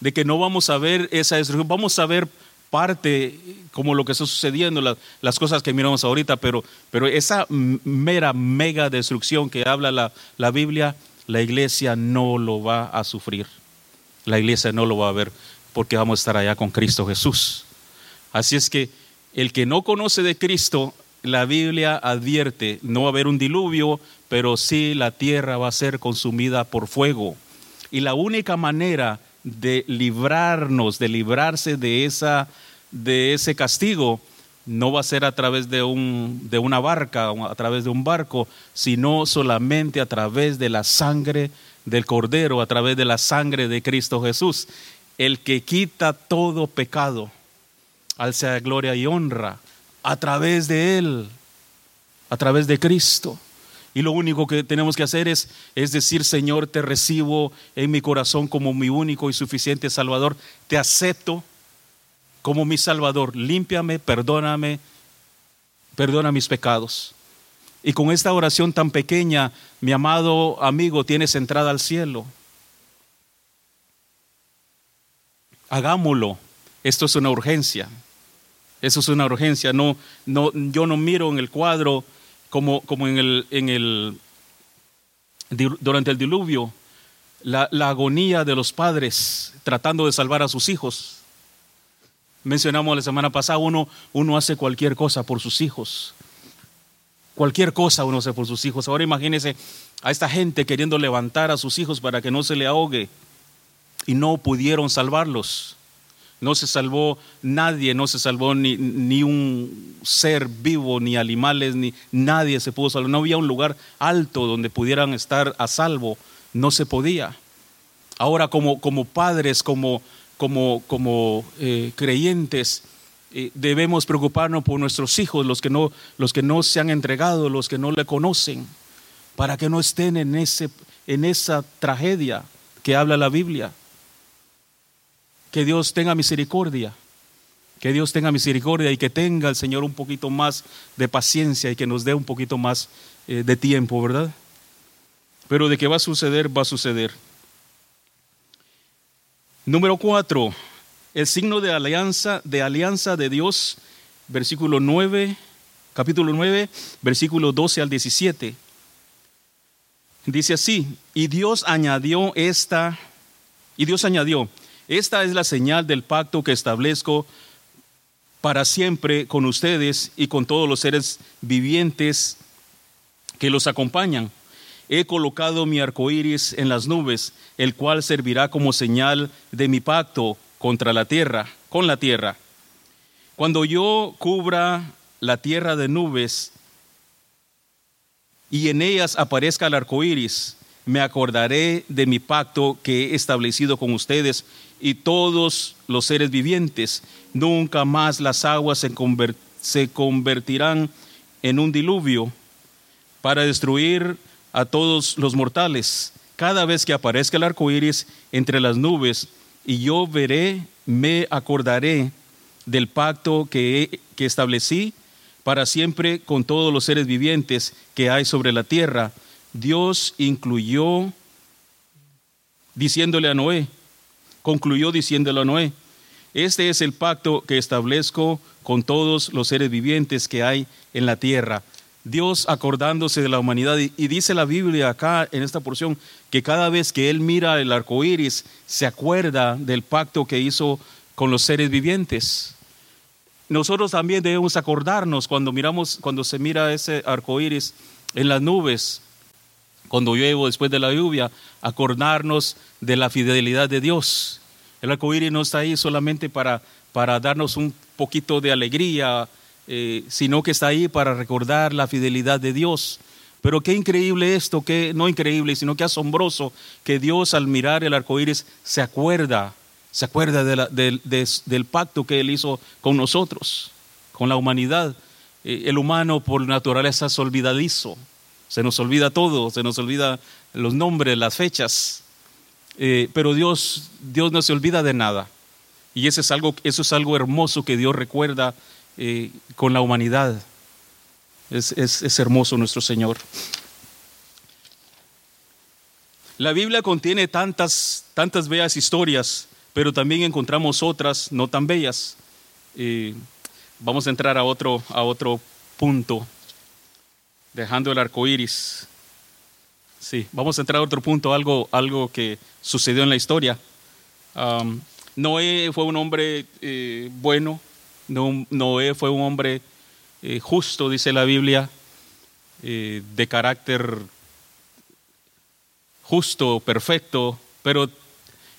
de que no vamos a ver esa destrucción, vamos a ver parte como lo que está sucediendo, las cosas que miramos ahorita, pero, pero esa mera mega destrucción que habla la, la Biblia, la iglesia no lo va a sufrir. La iglesia no lo va a ver porque vamos a estar allá con Cristo Jesús. Así es que el que no conoce de Cristo, la Biblia advierte, no va a haber un diluvio, pero sí la tierra va a ser consumida por fuego. Y la única manera de librarnos, de librarse de, esa, de ese castigo, no va a ser a través de, un, de una barca, a través de un barco, sino solamente a través de la sangre del Cordero, a través de la sangre de Cristo Jesús, el que quita todo pecado, al sea gloria y honra, a través de Él, a través de Cristo. Y lo único que tenemos que hacer es, es decir, Señor, te recibo en mi corazón como mi único y suficiente Salvador. Te acepto como mi Salvador. Límpiame, perdóname, perdona mis pecados. Y con esta oración tan pequeña, mi amado amigo, tienes entrada al cielo. Hagámoslo. Esto es una urgencia. Eso es una urgencia. No, no, yo no miro en el cuadro como, como en el, en el, durante el diluvio, la, la agonía de los padres tratando de salvar a sus hijos. Mencionamos la semana pasada, uno, uno hace cualquier cosa por sus hijos. Cualquier cosa uno hace por sus hijos. Ahora imagínese a esta gente queriendo levantar a sus hijos para que no se le ahogue y no pudieron salvarlos. No se salvó nadie, no se salvó ni, ni, un ser vivo, ni animales, ni nadie se pudo salvar. No había un lugar alto donde pudieran estar a salvo. No se podía. Ahora como, como padres, como, como, como eh, creyentes, eh, debemos preocuparnos por nuestros hijos, los que, no, los que no se han entregado, los que no le conocen, para que no estén en, ese, en esa tragedia que habla la Biblia. Que Dios tenga misericordia. Que Dios tenga misericordia y que tenga el Señor un poquito más de paciencia y que nos dé un poquito más eh, de tiempo, ¿verdad? Pero de que va a suceder, va a suceder. Número cuatro, el signo de alianza, de alianza de Dios, versículo 9, capítulo 9, versículo 12 al 17. Dice así, y Dios añadió esta, y Dios añadió, esta es la señal del pacto que establezco para siempre con ustedes y con todos los seres vivientes que los acompañan. He colocado mi arco iris en las nubes, el cual servirá como señal de mi pacto contra la tierra, con la tierra. Cuando yo cubra la tierra de nubes y en ellas aparezca el arco iris, me acordaré de mi pacto que he establecido con ustedes y todos los seres vivientes. Nunca más las aguas se, convertirán en un diluvio para destruir a todos los mortales. Cada vez que aparezca el arco iris entre las nubes, y yo veré, me acordaré del pacto que, que establecí para siempre con todos los seres vivientes que hay sobre la tierra. Dios incluyó diciéndole a Noé, concluyó diciéndole a Noé, este es el pacto que establezco con todos los seres vivientes que hay en la tierra. Dios acordándose de la humanidad y, dice la Biblia acá en esta porción que cada vez que él mira el arco iris se acuerda del pacto que hizo con los seres vivientes. Nosotros también debemos acordarnos cuando miramos, cuando se mira ese arco iris en las nubes, cuando llueve después de la lluvia, acordarnos de la fidelidad de Dios. El arco iris no está ahí solamente para, para darnos un poquito de alegría, eh, sino que está ahí para recordar la fidelidad de Dios. Pero qué increíble esto, que no increíble, sino que asombroso que Dios al mirar el arco iris se acuerda, se acuerda del pacto que Él hizo con nosotros, con la humanidad. Eh, el humano por naturaleza es olvidadizo, se nos olvida todo, se nos olvida los nombres, las fechas, eh, pero Dios, Dios no se olvida de nada. Y eso es algo, eso es algo hermoso que Dios recuerda eh, con la humanidad. Es, es, hermoso nuestro Señor. La Biblia contiene tantas, tantas bellas historias, pero también encontramos otras no tan bellas. Eh, vamos a entrar a otro, a otro punto, dejando el arco iris. Sí, vamos a entrar a otro punto, algo, algo que sucedió en la historia. Noé fue un hombre eh, bueno, Noé fue un hombre eh, justo, dice la Biblia, eh, de carácter justo, perfecto, pero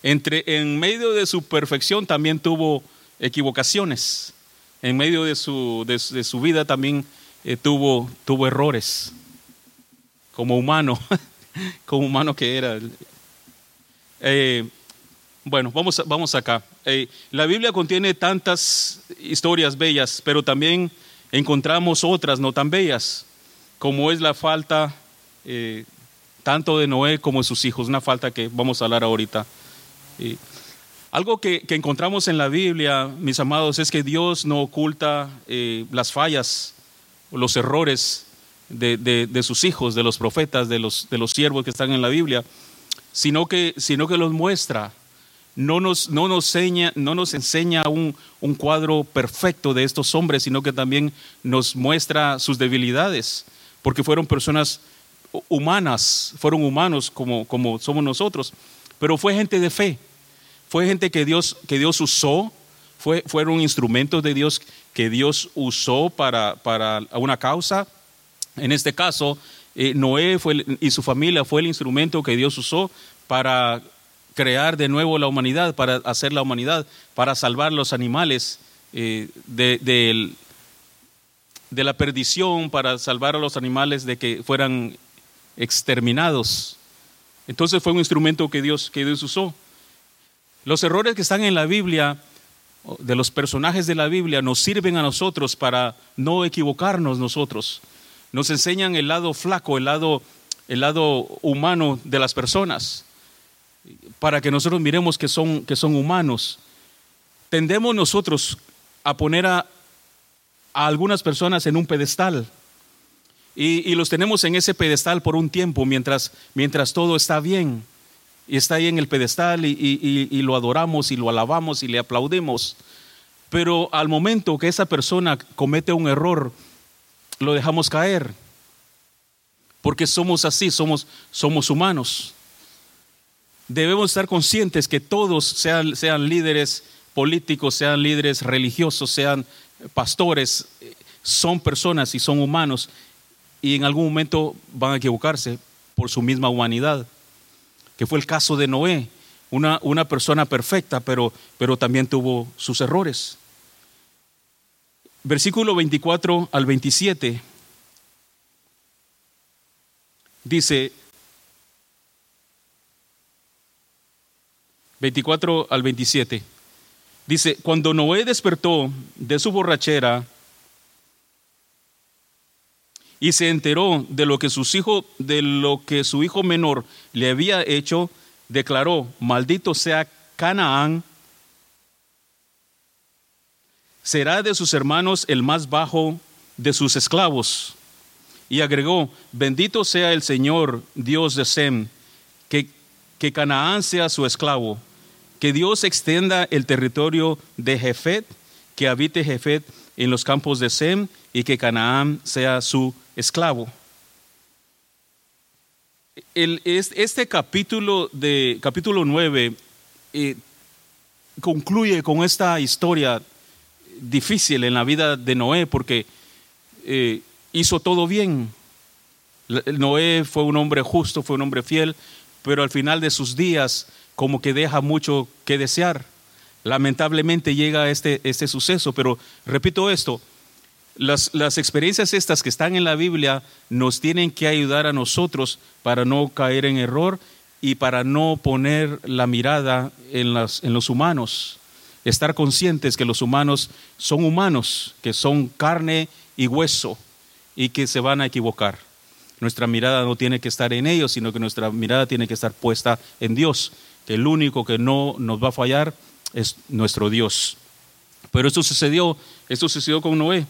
entre, en medio de su perfección también tuvo equivocaciones. En medio de su, de, su vida también eh, tuvo, tuvo errores. Como humano, <laughs> como humano que era. Bueno, vamos, vamos acá. Eh, la Biblia contiene tantas historias bellas, pero también encontramos otras no tan bellas, como es la falta eh, tanto de Noé como de sus hijos, una falta que vamos a hablar ahorita. algo que, encontramos en la Biblia, mis amados, es que Dios no oculta eh, las fallas, los errores de, de, sus hijos, de los profetas, de los, de los siervos que están en la Biblia, sino que, sino que los muestra. No nos, no nos enseña, no nos enseña un, un, cuadro perfecto de estos hombres, sino que también nos muestra sus debilidades, porque fueron personas humanas, fueron humanos como, como somos nosotros, pero fue gente de fe, fue gente que Dios, que Dios usó, fue, fueron instrumentos de Dios que Dios usó para, para una causa. En este caso, eh, Noé fue, y su familia fue el instrumento que Dios usó para crear de nuevo la humanidad, para hacer la humanidad, para salvar los animales eh, de, de, la perdición, para salvar a los animales de que fueran exterminados. Entonces fue un instrumento que Dios, que Dios usó. Los errores que están en la Biblia, de los personajes de la Biblia, nos sirven a nosotros para no equivocarnos nosotros. Nos enseñan el lado flaco, el lado, el lado humano de las personas para que nosotros miremos que son, que son humanos. Tendemos nosotros a poner a, algunas personas en un pedestal y, los tenemos en ese pedestal por un tiempo mientras, mientras todo está bien y está ahí en el pedestal y, y, lo adoramos y lo alabamos y le aplaudimos. Pero al momento que esa persona comete un error, lo dejamos caer. Porque somos así, somos, somos humanos debemos estar conscientes que todos sean, sean líderes políticos, sean líderes religiosos, sean pastores, son personas y son humanos y en algún momento van a equivocarse por su misma humanidad, que fue el caso de Noé, una, una persona perfecta, pero, pero también tuvo sus errores. Versículo 24 al 27 dice, 24 al 27. Dice, cuando Noé despertó de su borrachera y se enteró de lo que de lo que su hijo menor le había hecho, declaró, maldito sea Canaán, será de sus hermanos el más bajo de sus esclavos. Y agregó, bendito sea el Señor, Dios de Sem, que, que Canaán sea su esclavo que Dios extienda el territorio de Jefet, que habite Jefet en los campos de Sem y que Canaán sea su esclavo. este capítulo, de, capítulo 9 eh, concluye con esta historia difícil en la vida de Noé porque eh, hizo todo bien. Noé fue un hombre justo, fue un hombre fiel, pero al final de sus días como que deja mucho que desear. Lamentablemente llega este, este suceso, pero repito esto, las, las, experiencias estas que están en la Biblia nos tienen que ayudar a nosotros para no caer en error y para no poner la mirada en, las, en los humanos. Estar conscientes que los humanos son humanos, que son carne y hueso y que se van a equivocar. Nuestra mirada no tiene que estar en ellos, sino que nuestra mirada tiene que estar puesta en Dios que el único que no nos va a fallar es nuestro Dios. Pero esto sucedió, esto sucedió con Noé.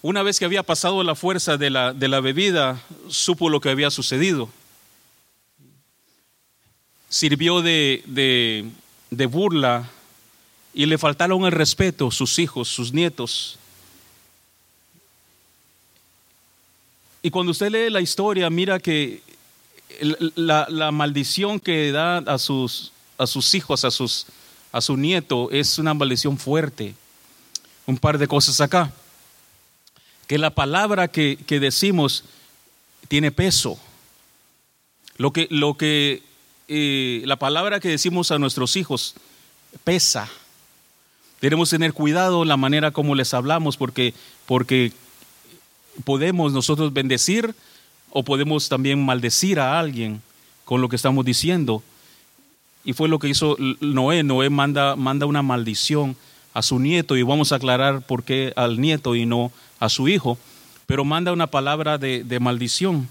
Una vez que había pasado la fuerza de la, de la bebida, supo lo que había sucedido. Sirvió de, de, burla y le faltaron el respeto sus hijos, sus nietos. Y cuando usted lee la historia, mira que la, maldición que da a sus, a sus hijos, a, sus, a su nieto, es una maldición fuerte. Un par de cosas acá. Que la palabra que, decimos tiene peso. Lo que, lo que eh, la palabra que decimos a nuestros hijos pesa. Tenemos que tener cuidado la manera como les hablamos porque, porque podemos nosotros bendecir o podemos también maldecir a alguien con lo que estamos diciendo. Y fue lo que hizo Noé. Noé manda, manda una maldición a su nieto y vamos a aclarar por qué al nieto y no a su hijo, pero manda una palabra de, maldición.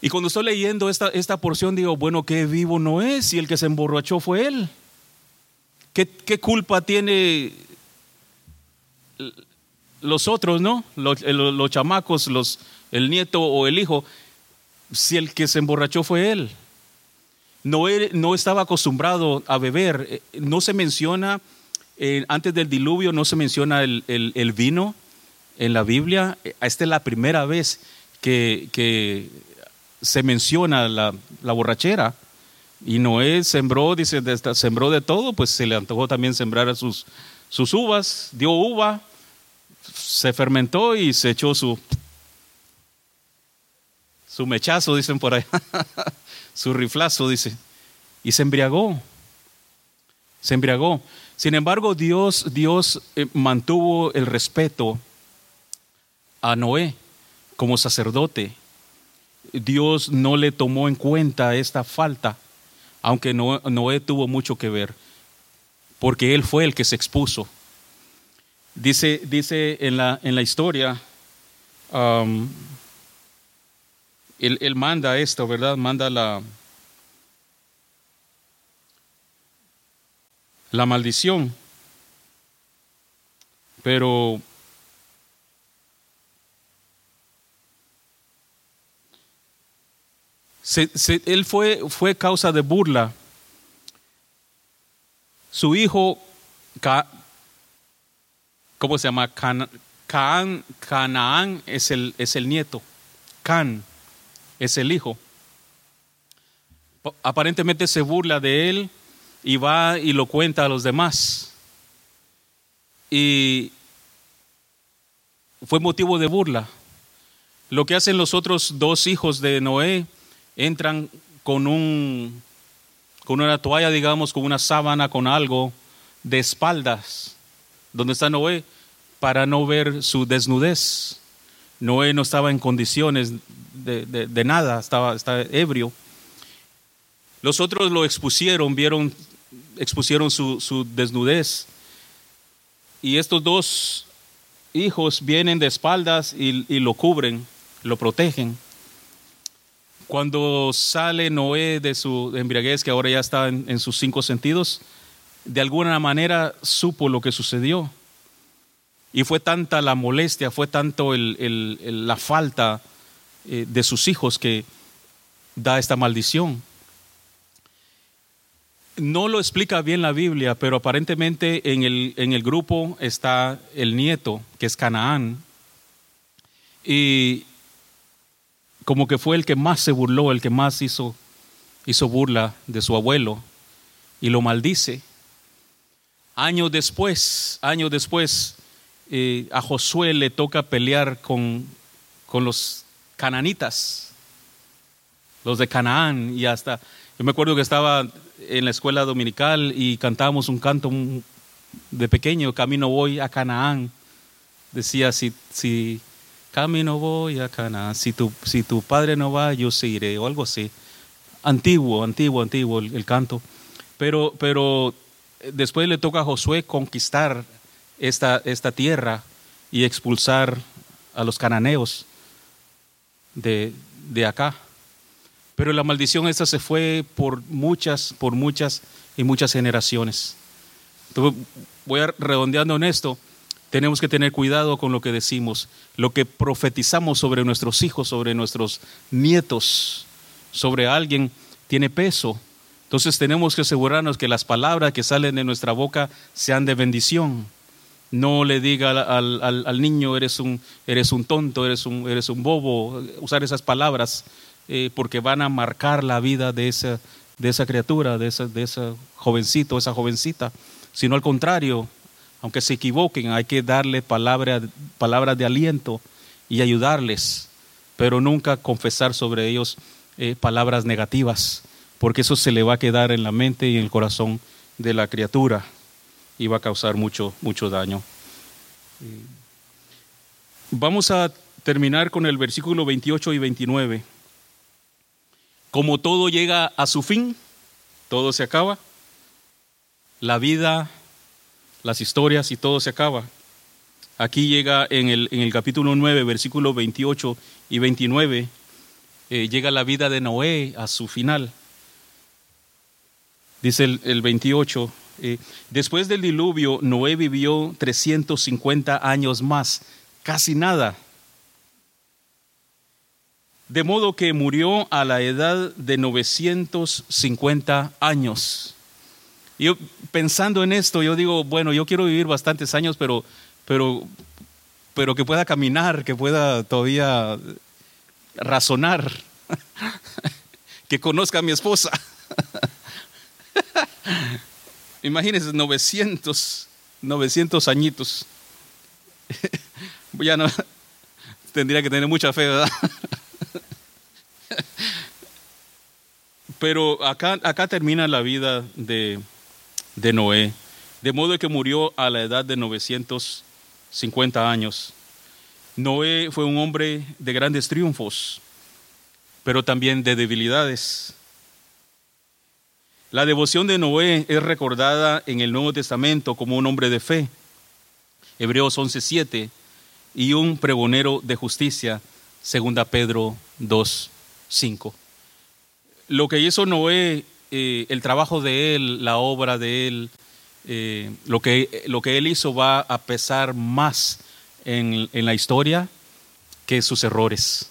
Y cuando estoy leyendo esta, esta porción digo, bueno, qué vivo Noé si el que se emborrachó fue él. ¿Qué, qué culpa tiene los otros, no? Los, los chamacos, los, el nieto o el hijo, si el que se emborrachó fue él. Noé no estaba acostumbrado a beber. Eh, no se menciona, eh, antes del diluvio, no se menciona el, el, vino en la Biblia. Esta es la primera vez que, que se menciona la, la, borrachera. Y Noé sembró, dice, sembró de todo, pues se le antojó también sembrar sus, sus uvas, dio uva, se fermentó y se echó su, su mechazo, dicen por ahí, <laughs> su riflazo, dice, y se embriagó, se embriagó. Sin embargo, Dios, Dios eh, mantuvo el respeto a Noé como sacerdote. Dios no le tomó en cuenta esta falta, aunque Noé tuvo mucho que ver, porque él fue el que se expuso. Dice, dice en, la, en la historia, um, él, manda esto, ¿verdad? Manda la, la maldición. Pero él fue, fue causa de burla. Su hijo, ¿cómo se llama? Canaán es el, es el nieto. Can es el hijo. Aparentemente se burla de él y va y lo cuenta a los demás. Y fue motivo de burla. Lo que hacen los otros dos hijos de Noé, entran con un con una toalla, digamos, con una sábana, con algo de espaldas, donde está Noé, para no ver su desnudez. Noé no estaba en condiciones de, nada, estaba, estaba, ebrio. Los otros lo expusieron, vieron, expusieron su, desnudez. Y estos dos hijos vienen de espaldas y, lo cubren, lo protegen. Cuando sale Noé de su embriaguez, que ahora ya está en sus cinco sentidos, de alguna manera supo lo que sucedió y fue tanta la molestia, fue tanto la falta eh, de sus hijos que da esta maldición. No lo explica bien la Biblia, pero aparentemente en el, grupo está el nieto, que es Canaán. Y como que fue el que más se burló, el que más hizo burla de su abuelo y lo maldice. Años después, años después, a Josué le toca pelear con, con los cananitas, los de Canaán, y hasta, yo me acuerdo que estaba en la escuela dominical y cantábamos un canto de pequeño, Camino voy a Canaán. Decía, si, si camino voy a Canaán, si tu, si tu padre no va, yo sí iré, o algo así. Antiguo, antiguo, antiguo el, el canto. Pero, pero después le toca a Josué conquistar esta, esta tierra y expulsar a los cananeos de, de acá. Pero la maldición esta se fue por muchas, por muchas y muchas generaciones. Voy a redondeando en esto. Tenemos que tener cuidado con lo que decimos, lo que profetizamos sobre nuestros hijos, sobre nuestros nietos, sobre alguien, tiene peso. Entonces tenemos que asegurarnos que las palabras que salen de nuestra boca sean de bendición no le diga al, niño eres un, eres un tonto, eres un, eres un bobo, usar esas palabras eh, porque van a marcar la vida de esa, de esa criatura, de ese de jovencito, esa jovencita, sino al contrario, aunque se equivoquen, hay que darle palabras de aliento y ayudarles, pero nunca confesar sobre ellos eh, palabras negativas, porque eso se le va a quedar en la mente y en el corazón de la criatura iba a causar mucho, mucho daño. Vamos a terminar con el versículo 28 y 29. Como todo llega a su fin, todo se acaba. La vida, las historias y todo se acaba. Aquí llega en el, en el capítulo 9, versículo 28 y 29, eh, llega la vida de Noé a su final. Dice el, el 28, eh, después del diluvio, Noé vivió 350 años más, casi nada. De modo que murió a la edad de 950 años. Yo pensando en esto, yo digo, bueno, yo quiero vivir bastantes años, pero, pero, pero que pueda caminar, que pueda todavía razonar, <laughs> que conozca a mi esposa. <laughs> Imagínense, 900, 900 añitos. <laughs> ya no, tendría que tener mucha fe, ¿verdad? <laughs> Pero acá, acá termina la vida de, de Noé, de modo que murió a la edad de 950 años. Noé fue un hombre de grandes triunfos, pero también de debilidades. La devoción de Noé es recordada en el Nuevo Testamento como un hombre de fe. Hebreos 11:7 y un pregonero de justicia, segunda Pedro 2:5. Lo que hizo Noé, eh, el trabajo de él, la obra de él, eh, lo, que, lo que él hizo va a pesar más en, en la historia que sus errores,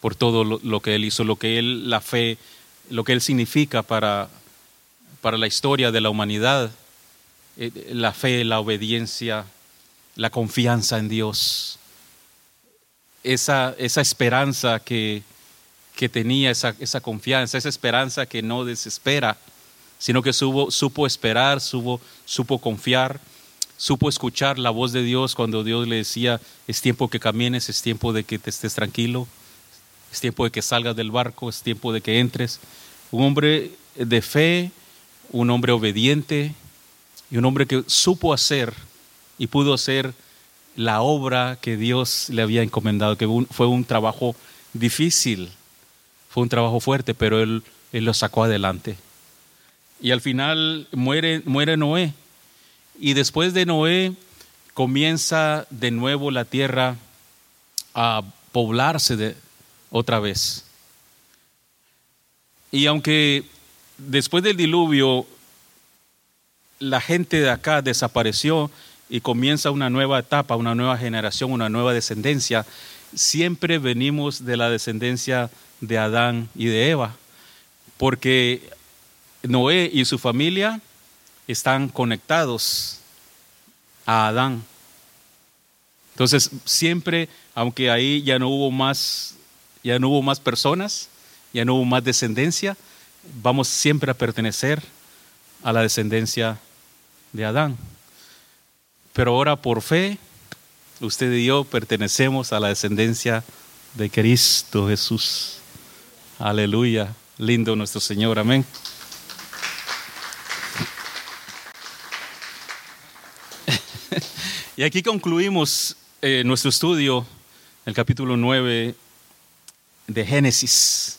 por todo lo, lo, que él hizo, lo que él, la fe, lo que él significa para, para la historia de la humanidad, eh, la fe, la obediencia, la confianza en Dios, esa, esa esperanza que, que tenía, esa, esa, confianza, esa esperanza que no desespera, sino que supo, supo esperar, supo, supo confiar, supo escuchar la voz de Dios cuando Dios le decía, es tiempo que camines, es tiempo de que te estés tranquilo, es tiempo de que salgas del barco, es tiempo de que entres. Un hombre de fe, un hombre obediente y un hombre que supo hacer y pudo hacer la obra que Dios le había encomendado, que fue un trabajo difícil, fue un trabajo fuerte, pero él, lo sacó adelante. Y al final muere, muere Noé. Y después de Noé comienza de nuevo la tierra a poblarse de, otra vez. Y aunque después del diluvio la gente de acá desapareció y comienza una nueva etapa, una nueva generación, una nueva descendencia, siempre venimos de la descendencia de Adán y de Eva, porque Noé y su familia están conectados a Adán. Entonces, siempre, aunque ahí ya no hubo más, ya no hubo más personas, ya no hubo más descendencia, vamos siempre a pertenecer a la descendencia de Adán. Pero ahora por fe, usted y yo pertenecemos a la descendencia de Cristo Jesús. Aleluya. Lindo nuestro Señor. Amén. <laughs> y aquí concluimos eh, nuestro estudio, el capítulo 9 de Génesis.